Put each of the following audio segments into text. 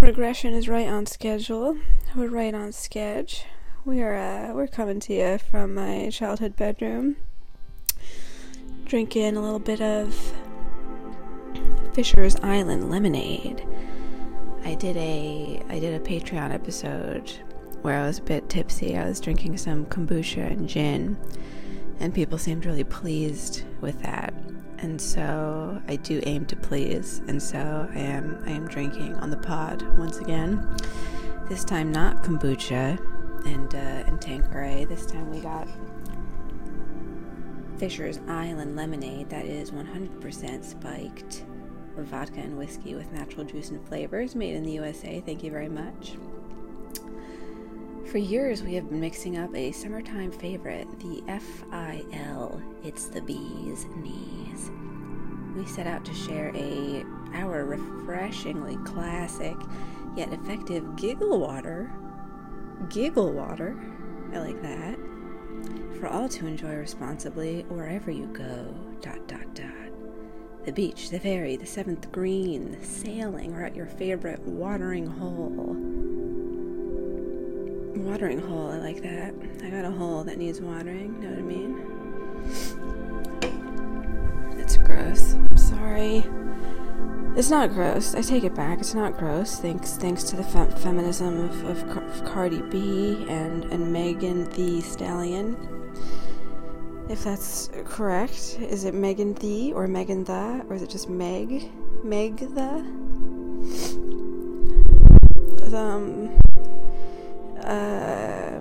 regression is right on schedule. We're right on sketch. We are uh, we're coming to you from my childhood bedroom, drinking a little bit of Fisher's Island lemonade. I did a I did a Patreon episode where I was a bit tipsy. I was drinking some kombucha and gin, and people seemed really pleased with that and so I do aim to please, and so I am I am drinking on the pod once again. This time not kombucha and uh, and Tanqueray. This time we got Fisher's Island lemonade that is 100% spiked vodka and whiskey with natural juice and flavors, made in the USA. Thank you very much. For years, we have been mixing up a summertime favorite, the FIL, It's the Bee's Knees. We set out to share a our refreshingly classic yet effective giggle water. Giggle water. I like that. For all to enjoy responsibly wherever you go. Dot dot dot. The beach, the ferry, the seventh green, sailing, or at your favorite watering hole watering hole. I like that. I got a hole that needs watering. Know what I mean? It's gross. I'm sorry. It's not gross. I take it back. It's not gross. Thanks, thanks to the fem- feminism of, of, of Cardi B and and Megan Thee Stallion. If that's correct, is it Megan the or Megan the or is it just Meg? Meg the? Um, uh,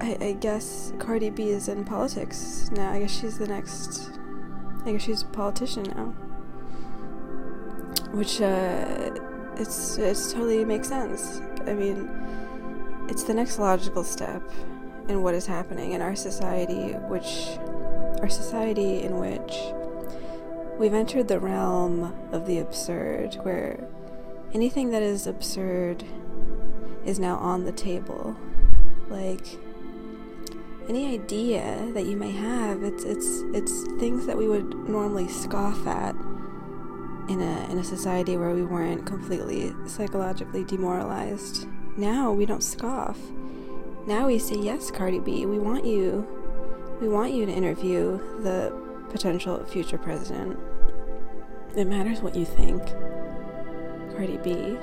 I, I, guess Cardi B is in politics now. I guess she's the next. I guess she's a politician now. Which uh, it's it's totally makes sense. I mean, it's the next logical step in what is happening in our society, which our society in which we've entered the realm of the absurd, where anything that is absurd is now on the table. Like any idea that you may have, it's it's it's things that we would normally scoff at in a in a society where we weren't completely psychologically demoralized. Now we don't scoff. Now we say yes, Cardi B. We want you. We want you to interview the potential future president. It matters what you think. Cardi B.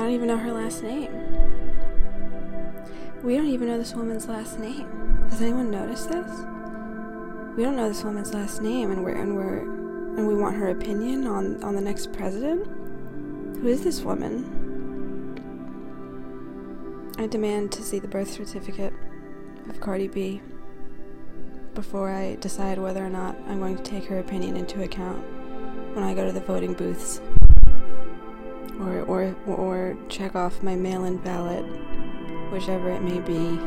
I don't even know her last name. We don't even know this woman's last name. Does anyone notice this? We don't know this woman's last name, and we're and we're and we want her opinion on on the next president. Who is this woman? I demand to see the birth certificate of Cardi B before I decide whether or not I'm going to take her opinion into account when I go to the voting booths or, or, or check off my mail in ballot, whichever it may be.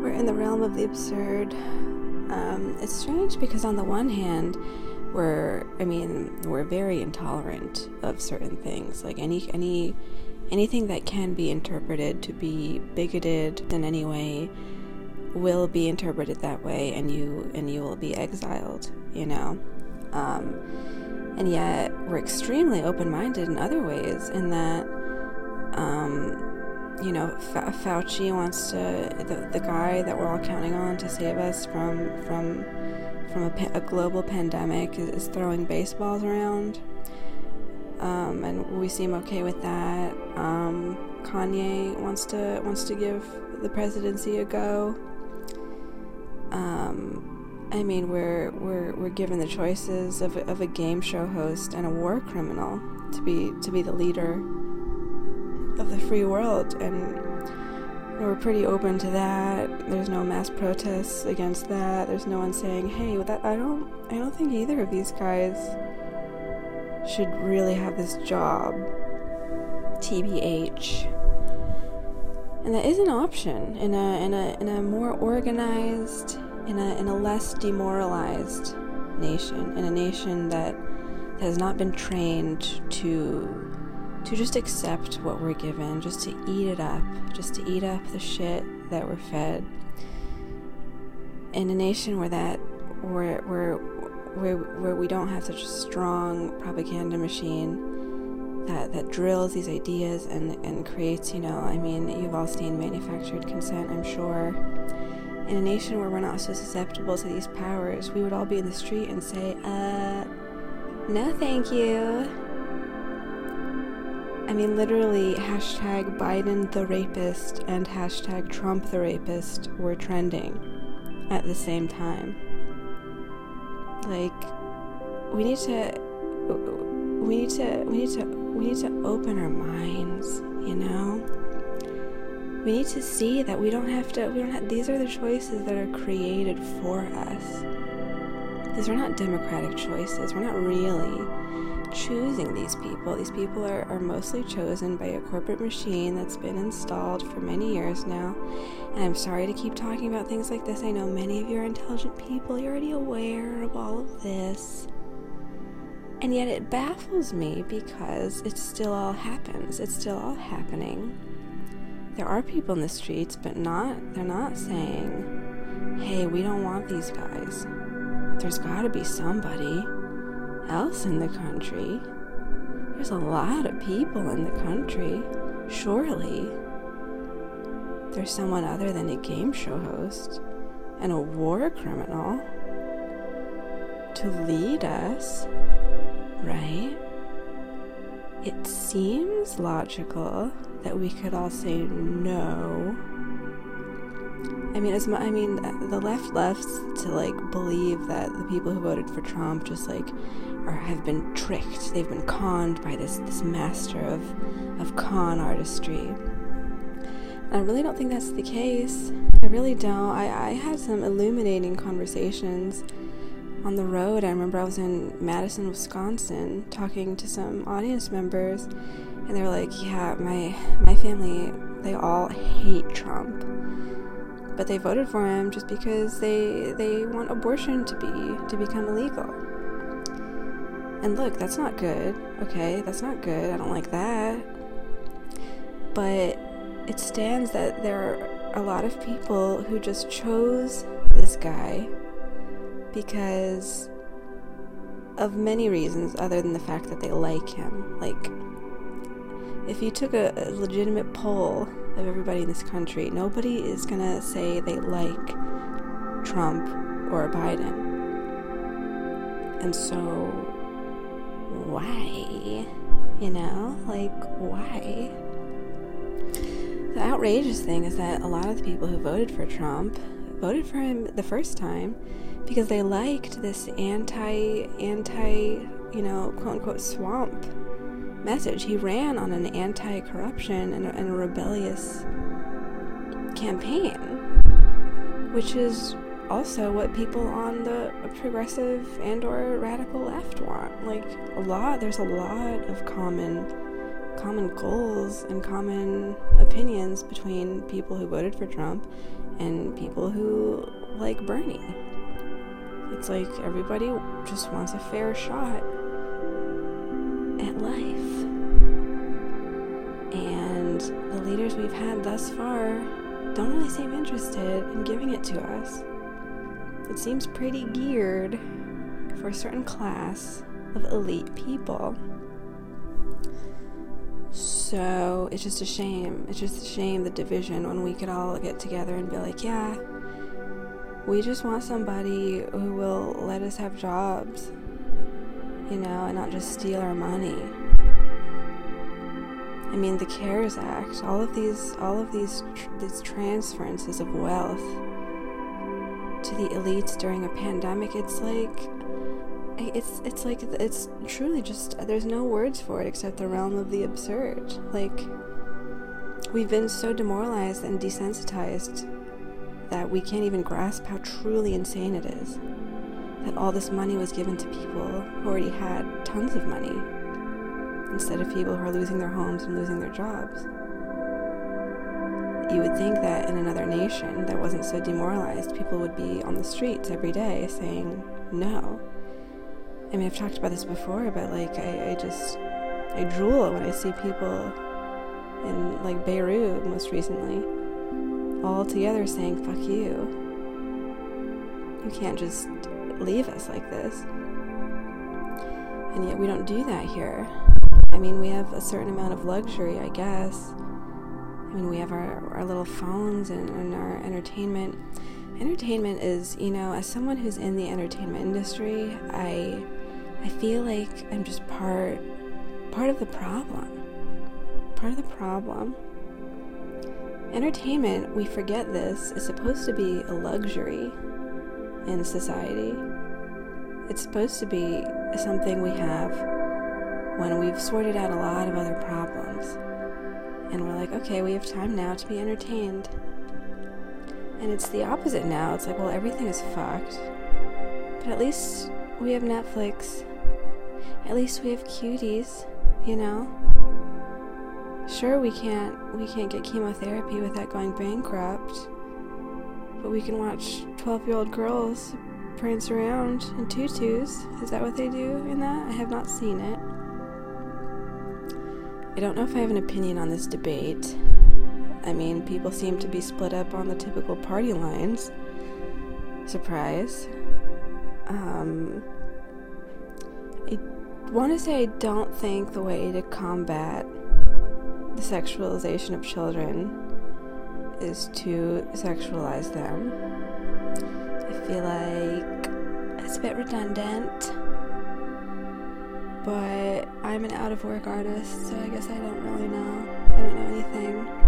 We're in the realm of the absurd. Um, it's strange because, on the one hand, we're, I mean, we're very intolerant of certain things. Like any, any, anything that can be interpreted to be bigoted in any way will be interpreted that way, and you, and you will be exiled. You know. Um, and yet, we're extremely open minded in other ways, in that, um, you know, Fa- Fauci wants to, the, the guy that we're all counting on to save us from, from, from a, a global pandemic is, is, throwing baseballs around. Um, and we seem okay with that. Um, Kanye wants to wants to give the presidency a go. Um, I mean, we're we're we're given the choices of of a game show host and a war criminal to be to be the leader of the free world, and we're pretty open to that. There's no mass protests against that. There's no one saying, "Hey, that I don't I don't think either of these guys should really have this job." TBH. And that is an option in a in a in a more organized in a, in a less demoralized nation, in a nation that has not been trained to to just accept what we're given, just to eat it up, just to eat up the shit that we're fed. In a nation where that where where where where we don't have such a strong propaganda machine that that drills these ideas and and creates, you know, I mean, you've all seen manufactured consent, I'm sure. In a nation where we're not so susceptible to these powers, we would all be in the street and say, uh, no, thank you. I mean, literally, hashtag Biden the rapist and hashtag Trump the rapist were trending at the same time. Like, we need to, we need to, we need to, we need to open our minds, you know? We need to see that we don't have to, we don't have, these are the choices that are created for us. These are not democratic choices. We're not really choosing these people. These people are, are mostly chosen by a corporate machine that's been installed for many years now. And I'm sorry to keep talking about things like this. I know many of you are intelligent people, you're already aware of all of this. And yet it baffles me because it still all happens. It's still all happening. There are people in the streets, but not they're not saying, "Hey, we don't want these guys." There's got to be somebody else in the country. There's a lot of people in the country. Surely there's someone other than a game show host and a war criminal to lead us, right? It seems logical that we could all say no I mean, as I mean, uh, the left left to like believe that the people who voted for Trump just like or have been tricked. They've been conned by this this master of of con artistry. I really don't think that's the case. I really don't. I I had some illuminating conversations on the road. I remember I was in Madison, Wisconsin, talking to some audience members, and they're like, "Yeah, my my family, they all hate Trump." but they voted for him just because they they want abortion to be to become illegal. And look, that's not good. Okay, that's not good. I don't like that. But it stands that there are a lot of people who just chose this guy because of many reasons other than the fact that they like him. Like if you took a, a legitimate poll of everybody in this country, nobody is gonna say they like Trump or Biden. And so, why? You know? Like, why? The outrageous thing is that a lot of the people who voted for Trump voted for him the first time because they liked this anti, anti, you know, quote unquote swamp message. He ran on an anti corruption and, and a rebellious campaign, which is also what people on the progressive and or radical left want like a lot there's a lot of common common goals and common opinions between people who voted for Trump and people who like Bernie it's like everybody just wants a fair shot thus far don't really seem interested in giving it to us. It seems pretty geared for a certain class of elite people. So it's just a shame. It's just a shame the division when we could all get together and be like, yeah, we just want somebody who will let us have jobs, you know, and not just steal our money. I mean, the CARES Act, all of these, all of these, tr- these transferences of wealth to the elites during a pandemic. It's like, it's it's like it's truly just there's no words for it except the realm of the absurd. Like, we've been so demoralized and desensitized that we can't even grasp how truly insane it is that all this money was given to people who already had tons of money instead of people who are losing their homes and losing their jobs. You would think that in another nation that wasn't so demoralized, people would be on the streets every day saying no. I mean, I've talked about this before, but like, I, I just, I drool when I see people in like Beirut most recently, all together saying, fuck you. You can't just leave us like this. And yet we don't do that here. I mean, we have a certain amount of luxury, I guess. I mean, we have our, our little phones and, and our entertainment. Entertainment is, you know, as someone who's in the entertainment industry, I I feel like I'm just part part of the problem. Part of the problem. Entertainment, we forget this, is supposed to be a luxury in society. It's supposed to be something we have when we've sorted out a lot of other problems. And we're like, okay, we have time now to be entertained. And it's the opposite now. It's like, well, everything is fucked. But at least we have Netflix. At least we have Cuties, you know? Sure we can't we can't get chemotherapy without going bankrupt. But we can watch 12-year-old girls prance around in tutus. Is that what they do in that? I have not seen it. I don't know if I have an opinion on this debate. I mean, people seem to be split up on the typical party lines. Surprise. Um, I want to say I don't think the way to combat the sexualization of children is to sexualize them. I feel like it's a bit redundant, but I'm an out of work artist, so I guess I don't really know. I don't know anything.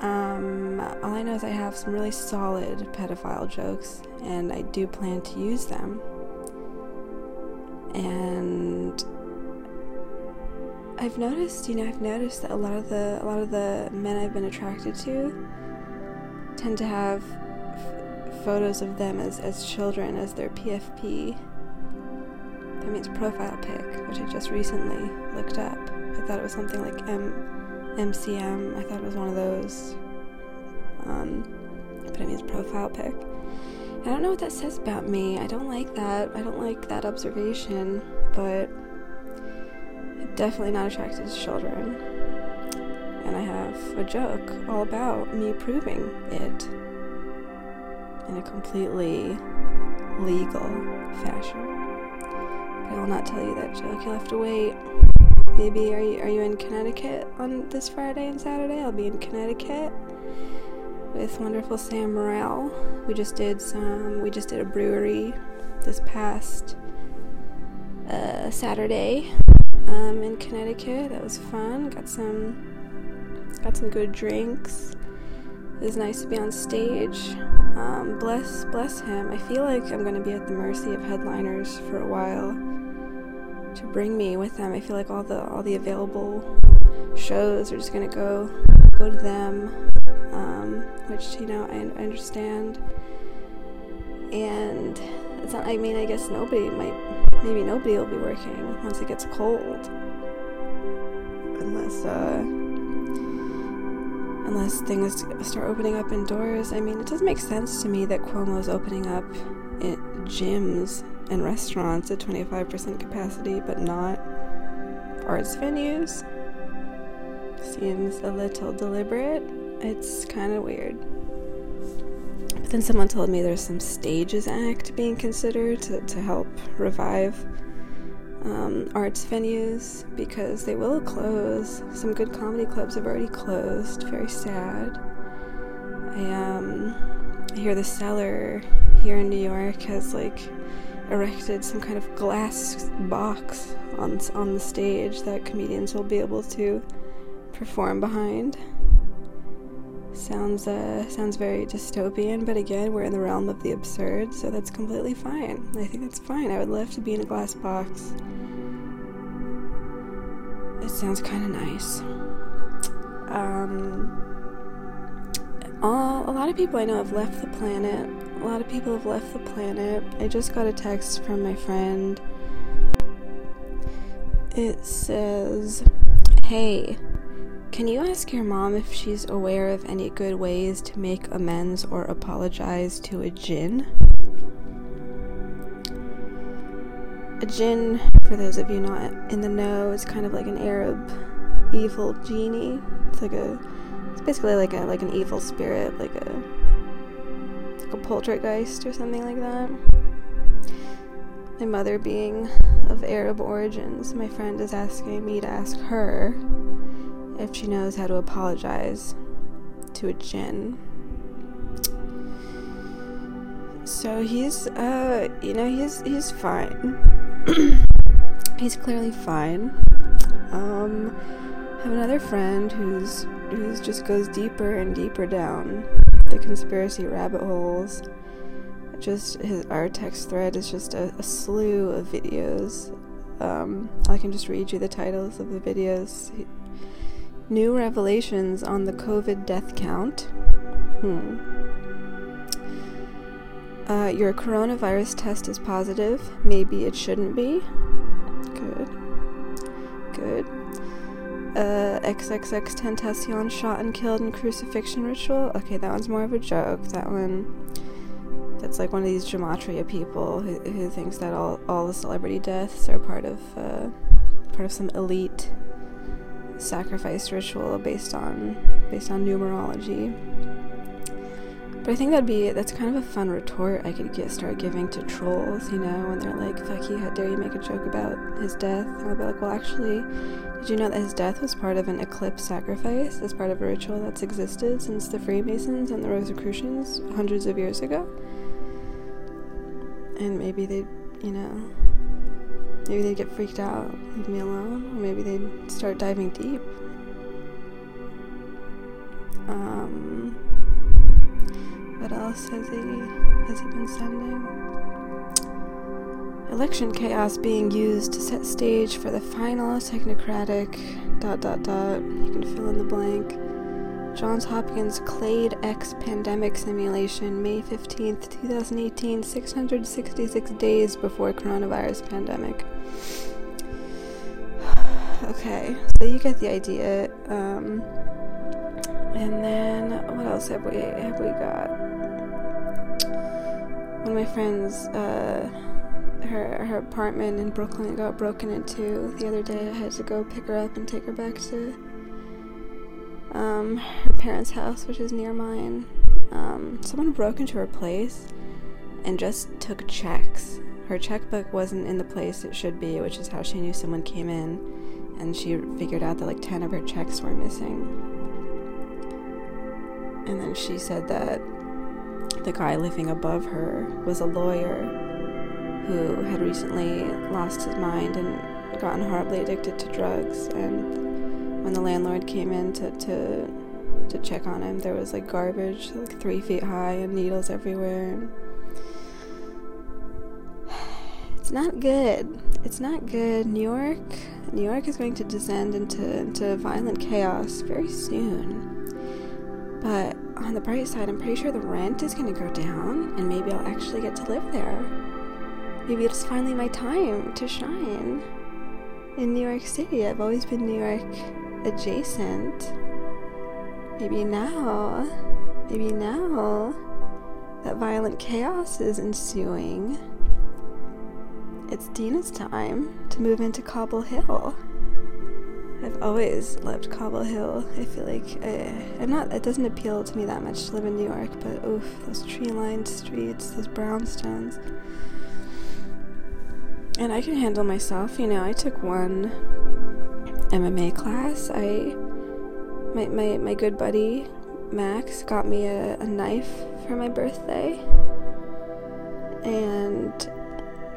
Um, all I know is I have some really solid pedophile jokes, and I do plan to use them. And I've noticed, you know, I've noticed that a lot of the a lot of the men I've been attracted to tend to have f- photos of them as as children as their PFP. Means profile pic, which I just recently looked up. I thought it was something like M MCM. I thought it was one of those. Um, but it means profile pic. I don't know what that says about me. I don't like that. I don't like that observation, but it definitely not attracted to children. And I have a joke all about me proving it in a completely legal fashion. But I will not tell you that joke. You'll have to wait. Maybe are you are you in Connecticut on this Friday and Saturday? I'll be in Connecticut with wonderful Sam Morril. We just did some. We just did a brewery this past uh, Saturday um, in Connecticut. That was fun. Got some got some good drinks. It was nice to be on stage. Um, bless bless him. I feel like I'm going to be at the mercy of headliners for a while to bring me with them. I feel like all the all the available shows are just to go go to them, um, which you know I, I understand. And it's not. I mean, I guess nobody might maybe nobody will be working once it gets cold. Unless, uh, unless things start opening up indoors. I mean, it doesn't make sense to me that Cuomo's opening up gyms and restaurants at 25% capacity, but not arts venues. Seems a little deliberate. It's kind of weird. But then someone told me there's some Stages Act being considered to, to help revive um, arts venues because they will close. Some good comedy clubs have already closed. Very sad. I um, I hear the cellar here in New York has like erected some kind of glass box on on the stage that comedians will be able to perform behind. Sounds uh, sounds very dystopian, but again, we're in the realm of the absurd, so that's completely fine. I think that's fine. I would love to be in a glass box. It sounds kind of nice. Um, all, a lot of people I know have left the planet. A lot of people have left the planet. I just got a text from my friend. It says, "Hey." Can you ask your mom if she's aware of any good ways to make amends or apologize to a jinn? A jinn, for those of you not in the know, is kind of like an Arab evil genie. It's like a, it's basically like a like an evil spirit, like a a poltergeist or something like that. my mother being of Arab origins, my friend is asking me to ask her if she knows how to apologize to a jinn. So he's, uh, you know, he's he's fine. he's clearly fine. Um, I have another friend who's who's just goes deeper and deeper down the conspiracy rabbit holes. Just his our text thread is just a, a slew of videos. Um, I can just read you the titles of the videos. New revelations on the COVID death count. Hmm. Uh, your coronavirus test is positive. Maybe it shouldn't be. Good. Good. Uh, XXXTentacion shot and killed in crucifixion ritual. Okay, that one's more of a joke. That one. That's like one of these gematria people who, who thinks that all, all the celebrity deaths are part of uh, part of some elite sacrifice ritual based on based on numerology. But I think that'd be that's kind of a fun retort I could get start giving to trolls, you know, when they're like, "Fuck you! How dare you make a joke about his death?" And I'll be like, "Well, actually, did you know that his death was part of an eclipse sacrifice, as part of a ritual that's existed since the Freemasons and the Rosicrucians hundreds of years ago?" And maybe they, you know, maybe they'd get freaked out, leave me alone, or maybe they'd start diving deep. Um, what else has he has he been sending? Election chaos being used to set stage for the final technocratic dot dot dot. You can fill in the blank. Johns Hopkins Clade X pandemic simulation, May 15th, 2018, 666 days before coronavirus pandemic. okay, so you get the idea. Um, and then what else have we have we got? One of my friends, uh, her her apartment in Brooklyn got broken into the other day. I had to go pick her up and take her back to um, her parents' house, which is near mine. Um, someone broke into her place and just took checks. Her checkbook wasn't in the place it should be, which is how she knew someone came in, and she figured out that like 10 of her checks were missing. And then she said that the guy living above her was a lawyer who had recently lost his mind and gotten horribly addicted to drugs and when the landlord came in to, to to check on him, there was like garbage like three feet high and needles everywhere. It's not good. It's not good. New York, New York is going to descend into into violent chaos very soon. But on the bright side, I'm pretty sure the rent is going to go down, and maybe I'll actually get to live there. Maybe it's finally my time to shine in New York City. I've always been New York adjacent. Maybe now, maybe now that violent chaos is ensuing, it's Dina's time to move into Cobble Hill. I've always loved Cobble Hill. I feel like I, uh, I'm not. It doesn't appeal to me that much to live in New York, but oof, those tree-lined streets, those brownstones. And I can handle myself. You know, I took one MMA class, I my my, my good buddy Max got me a, a knife for my birthday. And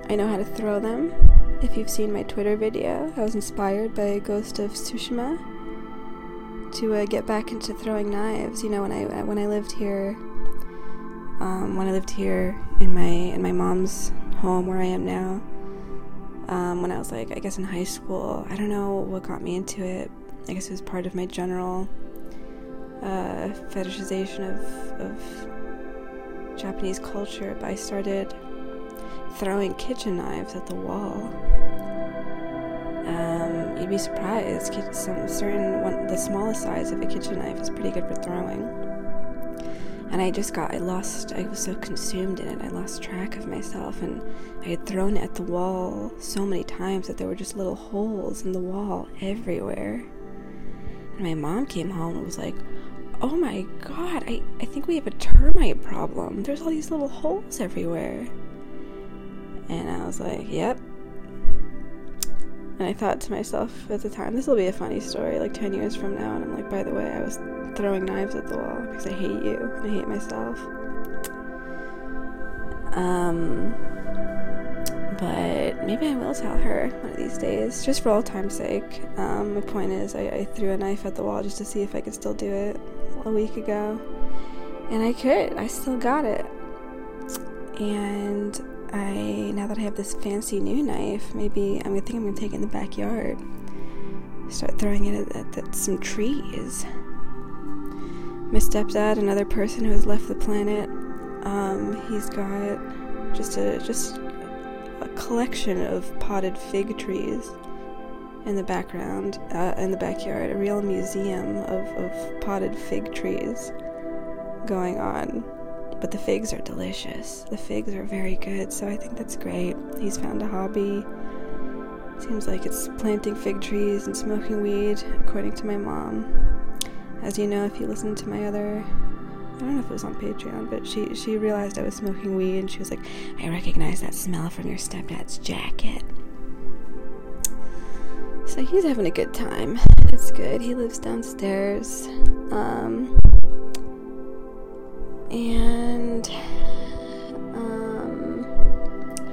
I know how to throw them. If you've seen my Twitter video, I was inspired by Ghost of Tsushima to uh, get back into throwing knives. You know, when I when I lived here, um, when I lived here in my in my mom's home where I am now, um, when I was like, I guess in high school. I don't know what got me into it. I guess it was part of my general uh, fetishization of, of Japanese culture, but I started throwing kitchen knives at the wall. Um, you'd be surprised. Some certain one, the smallest size of a kitchen knife is pretty good for throwing and I just got, I lost, I was so consumed in it, I lost track of myself, and I had thrown it at the wall so many times that there were just little holes in the wall everywhere. And my mom came home and was like, Oh my god, I, I think we have a termite problem. There's all these little holes everywhere. And I was like, yep. And I thought to myself at the time, this will be a funny story like 10 years from now. And I'm like, by the way, I was throwing knives at the wall because I hate you and I hate myself. Um, but maybe I will tell her one of these days, just for old time's sake. Um, my point is, I, I threw a knife at the wall just to see if I could still do it a week ago. And I could, I still got it. And I, now that I have this fancy new knife, maybe I'm gonna think I'm gonna take it in the backyard. Start throwing it at, at, at some trees. My stepdad, another person who has left the planet, um, he's got just a just a collection of potted fig trees in the background, uh, in the backyard, a real museum of, of potted fig trees going on. But the figs are delicious. The figs are very good, so I think that's great. He's found a hobby. Seems like it's planting fig trees and smoking weed, according to my mom. As you know, if you listen to my other I don't know if it was on Patreon, but she she realized I was smoking weed and she was like, "I recognize that smell from your stepdad's jacket." So he's having a good time. It's good. He lives downstairs. Um and um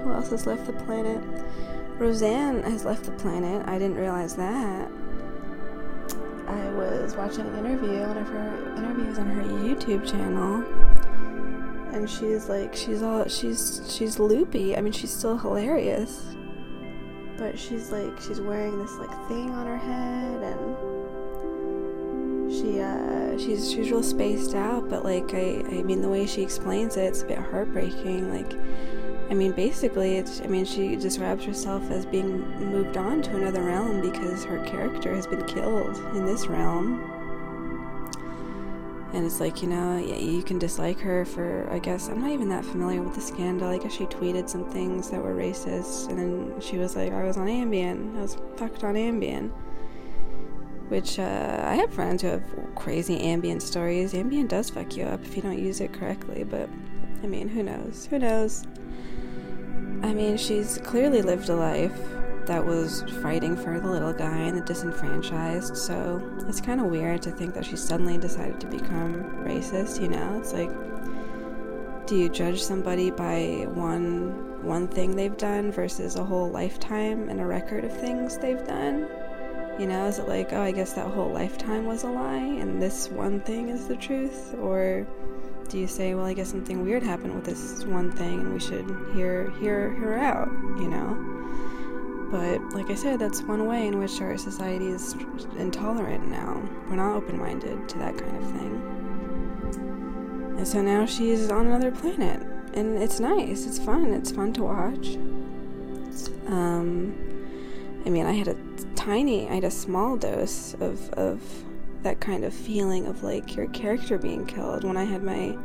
who else has left the planet? Roseanne has left the planet. I didn't realize that. I was watching an interview, one of her interviews on her YouTube channel, and she's like, she's all, she's, she's loopy. I mean, she's still hilarious, but she's like, she's wearing this like thing on her head, and she, uh, she's, she's real spaced out. But like, I, I mean, the way she explains it, it's a bit heartbreaking. Like, I mean, basically, it's, I mean, she describes herself as being moved on to another realm because her character has been killed in this realm. And it's like, you know, you can dislike her for, I guess, I'm not even that familiar with the scandal. I guess she tweeted some things that were racist, and then she was like, I was on Ambien. I was fucked on Ambien. Which, uh, I have friends who have crazy Ambien stories. Ambien does fuck you up if you don't use it correctly, but, I mean, who knows? Who knows? I mean, she's clearly lived a life that was fighting for the little guy and the disenfranchised, so it's kind of weird to think that she suddenly decided to become racist, you know? It's like do you judge somebody by one one thing they've done versus a whole lifetime and a record of things they've done? You know, is it like, oh, I guess that whole lifetime was a lie and this one thing is the truth or do you say, well, I guess something weird happened with this one thing and we should hear hear her out, you know? But like I said, that's one way in which our society is intolerant now. We're not open minded to that kind of thing. And so now she's on another planet. And it's nice, it's fun, it's fun to watch. Um, I mean, I had a tiny, I had a small dose of, of that kind of feeling of like your character being killed when I had my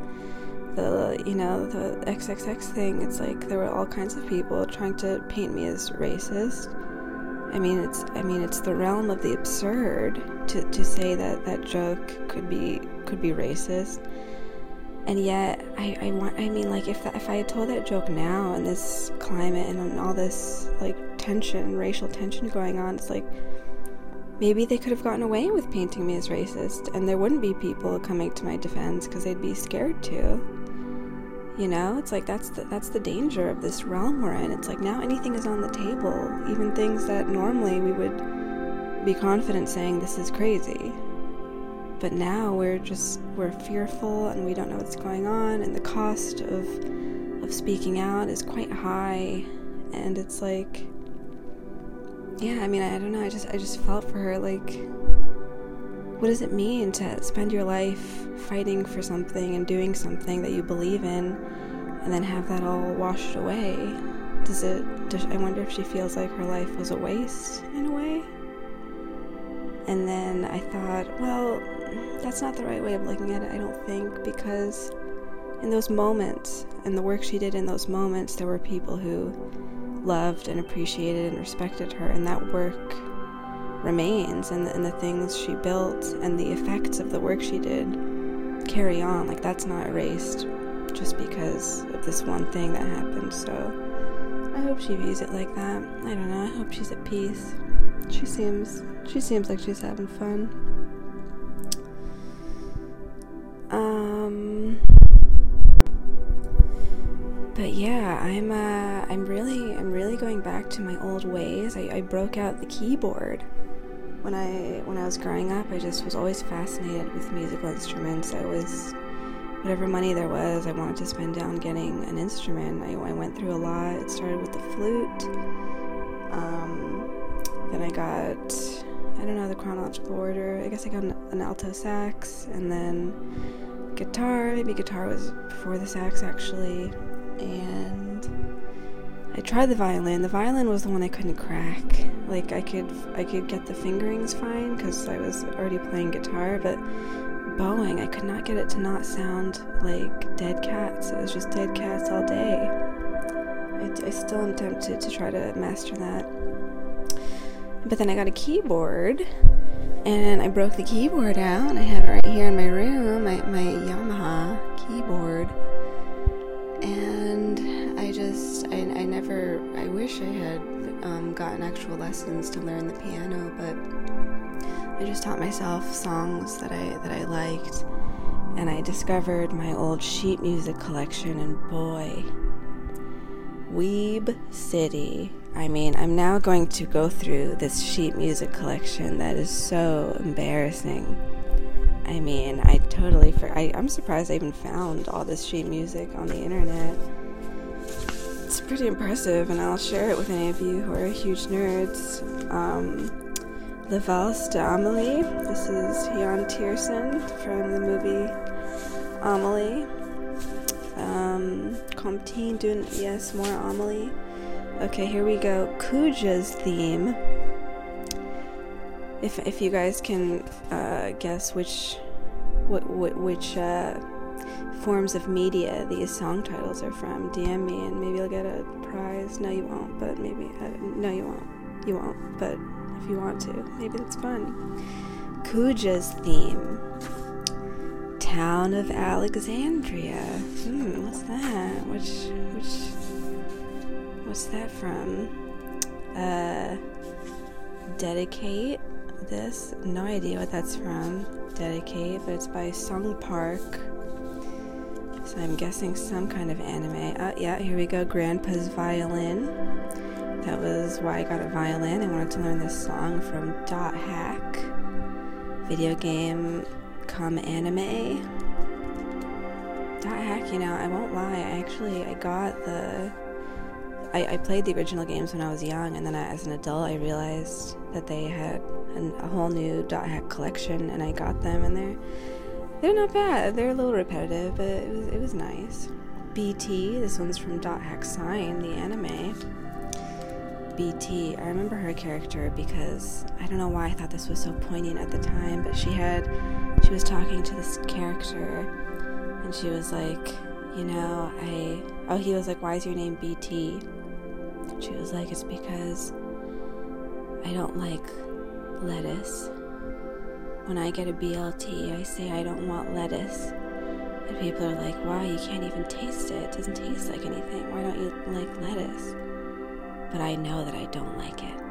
the you know the XXX thing. It's like there were all kinds of people trying to paint me as racist. I mean, it's I mean it's the realm of the absurd to, to say that that joke could be could be racist. And yet, I, I want. I mean, like, if if I had told that joke now in this climate and all this like tension, racial tension going on, it's like Maybe they could have gotten away with painting me as racist, and there wouldn't be people coming to my defense because they'd be scared to. You know, it's like that's the, that's the danger of this realm we're in. It's like now anything is on the table, even things that normally we would be confident saying this is crazy. But now we're just we're fearful and we don't know what's going on, and the cost of of speaking out is quite high, and it's like yeah, I mean, I, don't know. I just I just felt for her like what does it mean to spend your life fighting for something and doing something that you believe in and then have that all washed away? Does it does, I wonder if she feels like her life was a waste in a way? And then I thought, well, that's not the right way of looking at it, I don't think, because in those moments and the work she did in those moments, there were people who loved and appreciated and respected her, and that work remains, and the, and the things she built and the effects of the work she did carry on. Like, that's not erased just because of this one thing that happened. So, I hope she views it like that. I don't know. I hope she's at peace. She seems she seems like she's having fun. Um but yeah, I'm uh I'm really to my old ways. I, I broke out the keyboard when I when I was growing up. I just was always fascinated with musical instruments. I was whatever money there was, I wanted to spend down getting an instrument. I, I went through a lot. It started with the flute. Um, then I got, I don't know the chronological order. I guess I got an, an alto sax and then guitar. Maybe guitar was before the sax actually. And I tried the violin. The violin was the one I couldn't crack. Like I could, I could get the fingerings fine because I was already playing guitar, but bowing. I could not get it to not sound like dead cats. It was just dead cats all day. I, I still am tempted to try to master that. But then I got a keyboard and I broke the keyboard out. I have it right here in my room, my, my Yamaha keyboard. And just, I, I never, I wish I had um, gotten actual lessons to learn the piano, but I just taught myself songs that I that I liked, and I discovered my old sheet music collection, and boy, Weeb City. I mean, I'm now going to go through this sheet music collection that is so embarrassing. I mean, I totally for I, I'm surprised I even found all this sheet music on the internet. It's pretty impressive, and I'll share it with any of you who are huge nerds. Um, the Valse d'Amelie. This is Yann Tiersen from the movie Amelie. Um, Comptine d'un, yes, more Amelie. Okay, here we go. Kuja's theme. If, if you guys can uh, guess which which uh, forms of media these song titles are from, DM me and maybe I'll get a prize. No, you won't, but maybe uh, no, you won't. You won't, but if you want to. Maybe that's fun. Kuja's theme. Town of Alexandria. Hmm, what's that? Which which what's that from? Uh Dedicate. This? No idea what that's from. Dedicate, but it's by Song Park. So I'm guessing some kind of anime. Oh yeah, here we go. Grandpa's violin. That was why I got a violin. I wanted to learn this song from Dot Hack, video game, come anime. Dot Hack, you know, I won't lie. I actually I got the. I, I played the original games when I was young, and then I, as an adult, I realized that they had an, a whole new Dot Hack collection, and I got them, and they're they're not bad. They're a little repetitive, but it was it was nice. BT, this one's from Dot Hack Sign, the anime. BT. I remember her character because I don't know why I thought this was so poignant at the time, but she had she was talking to this character and she was like, you know, I oh he was like, Why is your name BT? And she was like, It's because I don't like lettuce. When I get a BLT, I say I don't want lettuce. And people are like, Why? You can't even taste it. It doesn't taste like anything. Why don't you like lettuce? but I know that I don't like it.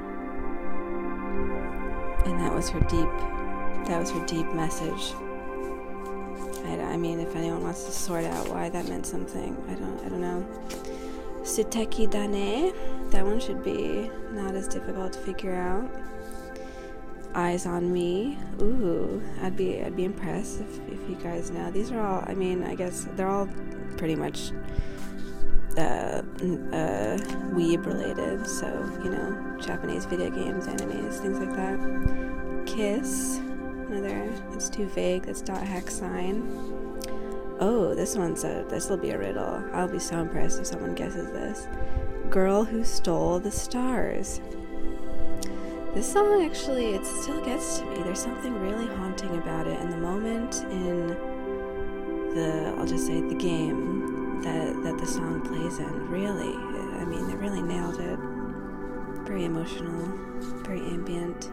And that was her deep, that was her deep message. I, I mean, if anyone wants to sort out why that meant something, I don't, I don't know. Suteki da ne, that one should be not as difficult to figure out. Eyes on Me, ooh, I'd be, I'd be impressed if, if you guys know. These are all, I mean, I guess they're all pretty much uh, uh, weeb related, so you know, Japanese video games, animes, things like that. Kiss, another. that's too vague. That's dot hack sign. Oh, this one's a. This will be a riddle. I'll be so impressed if someone guesses this. Girl who stole the stars. This song actually, it still gets to me. There's something really haunting about it, and the moment in the, I'll just say the game that that the song plays in. Really, I mean, they really nailed it. Very emotional, very ambient.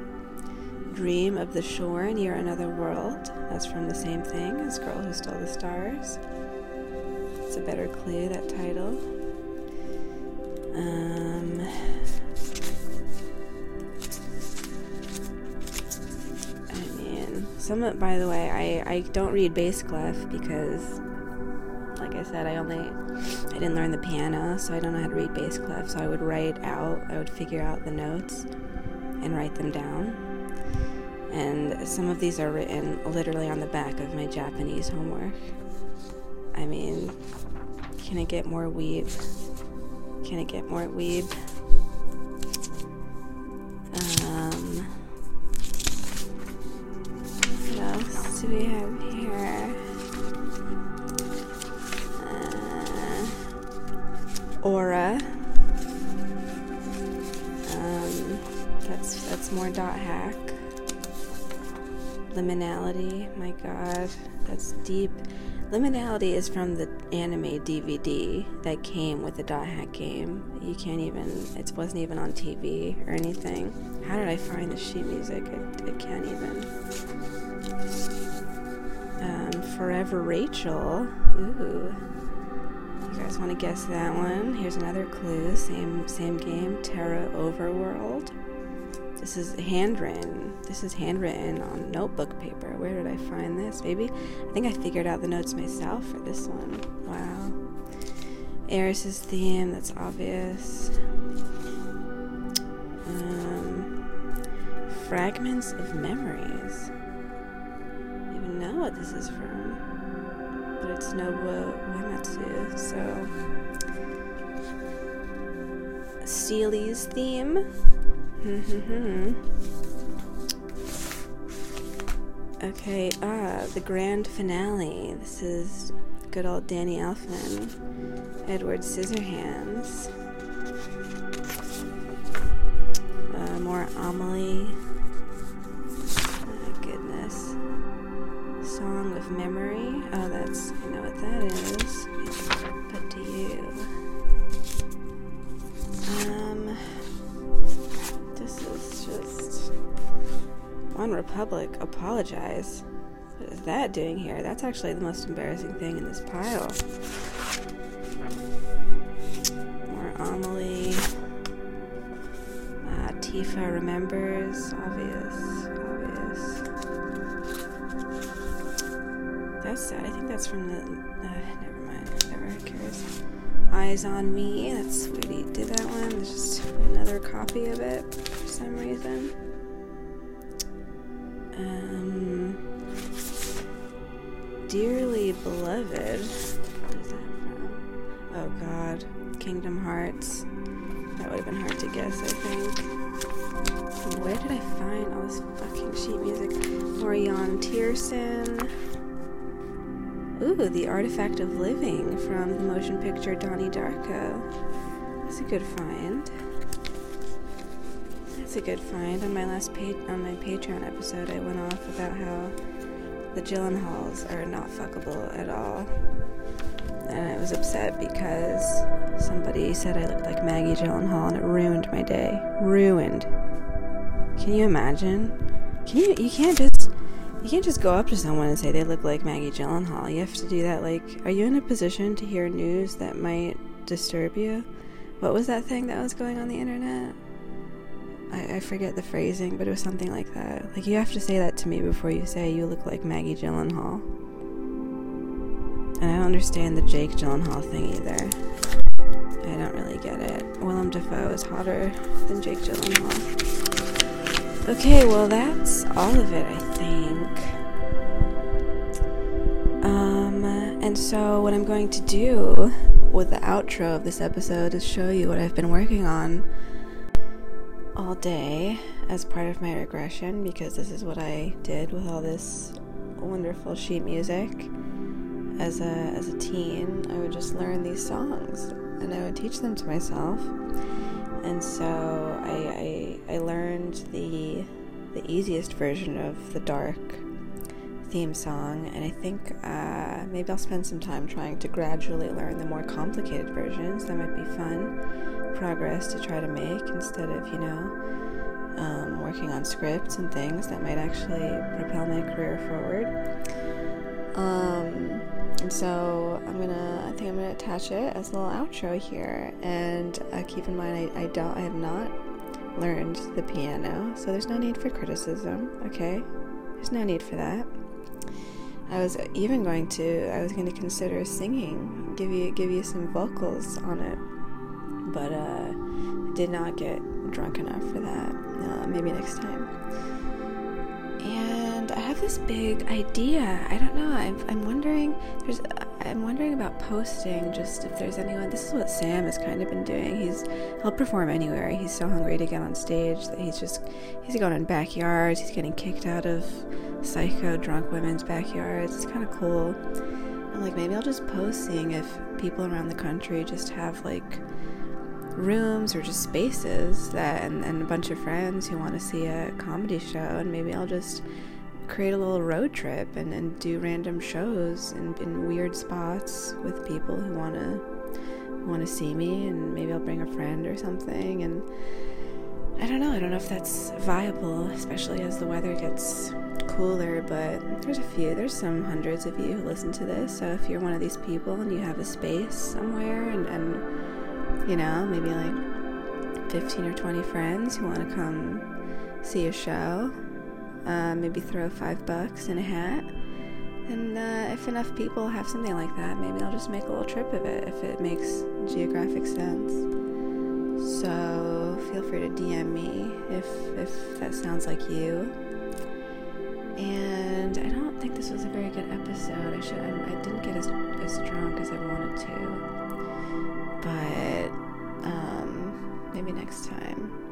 Dream of the Shore Near Another World. That's from the same thing as Girl Who Stole the Stars. It's a better clue, that title. Um, some by the way, I, I don't read bass clef because, like I said, I only, I didn't learn the piano, so I don't know how to read bass clef, so I would write out, I would figure out the notes and write them down. And some of these are written literally on the back of my Japanese homework. I mean, can it get more weeb? Can it get more weeb? Um, do we have here? Uh, aura. Um, that's that's more dot hack. Liminality. My God, that's deep. Liminality is from the anime DVD that came with the dot hack game. You can't even, it wasn't even on TV or anything. How did I find the sheet music? I, I can't even. Um, Forever Rachel. Ooh. You guys want to guess that one? Here's another clue. Same same game. Terra Overworld. This is handwritten. This is handwritten on notebook paper. Where did I find this? Maybe I think I figured out the notes myself for this one. Wow. Aeris's theme, that's obvious. Um, fragments of memories. Know what this is from. But it's Nobuo Uematsu, so. Steely's theme. Okay, ah, the grand finale. This is good old Danny Elfman, Edward Scissorhands. OneRepublic, apologize. What is that doing here? That's actually the most embarrassing thing in this pile. More Amelie. Uh, Tifa remembers. Obvious. Obvious. That's sad. I think that's from the. Uh, never mind. Who cares? Eyes on Me. That's Sweetie did that one. There's just another copy of it for some reason. Beloved. Oh god. Kingdom Hearts. That would have been hard to guess, I think. Where did I find all this fucking sheet music? Orion Tiersen. Ooh, The Artifact of Living from the motion picture Donnie Darko. That's a good find. That's a good find. On my last page, on my Patreon episode, I went off about how the Gyllenhaals are not fuckable at all. And I was upset because somebody said I looked like Maggie Gyllenhaal and it ruined my day. Ruined. Can you imagine? Can you you can't just you can't just go up to someone and say they look like Maggie Gyllenhaal. You have to do that like are you in a position to hear news that might disturb you? What was that thing that was going on the internet? I, I forget the phrasing, but it was something like that. Like, you have to say that to me before you say you look like Maggie Gyllenhaal. And I don't understand the Jake Gyllenhaal thing either. I don't really get it. Willem Dafoe is hotter than Jake Gyllenhaal. Okay, well, that's all of it, I think. Um, and so, what I'm going to do with the outro of this episode is show you what I've been working on all day as part of my regression because this is what I did with all this wonderful sheet music. As a as a teen, I would just learn these songs and I would teach them to myself. And so I I, I learned the the easiest version of the dark theme song, and I think uh, maybe I'll spend some time trying to gradually learn the more complicated versions. That might be fun progress to try to make instead of, you know, um, working on scripts and things that might actually propel my career forward. Um, and so I'm gonna, I think I'm gonna attach it as a little outro here. And uh, keep in mind, I, I don't, I have not learned the piano, so there's no need for criticism. Okay, there's no need for that. I was even going to, I was going to consider singing, give you, give you some vocals on it, but uh, did not get drunk enough for that. Uh, maybe next time. And I have this big idea. I don't know. I'm, I'm wondering. There's. I'm wondering about posting. Just if there's anyone. This is what Sam has kind of been doing. He's. He'll perform anywhere. He's so hungry to get on stage that he's just. He's going in backyards. He's getting kicked out of psycho drunk women's backyards. It's kind of cool. And like maybe I'll just post seeing if people around the country just have like rooms or just spaces that and, and a bunch of friends who want to see a comedy show and maybe I'll just create a little road trip and, and do random shows in, in weird spots with people who want to want to see me and maybe I'll bring a friend or something and I don't know I don't know if that's viable especially as the weather gets cooler but there's a few there's some hundreds of you who listen to this so if you're one of these people and you have a space somewhere and, and you know, maybe like 15 or 20 friends who want to come see a show, uh, maybe throw five bucks in a hat. And uh, if enough people have something like that, maybe I'll just make a little trip of it if it makes geographic sense. So feel free to DM me if if that sounds like you. And I don't think this was a very good episode. I should I, I didn't get as as drunk as I wanted to. But um, maybe next time.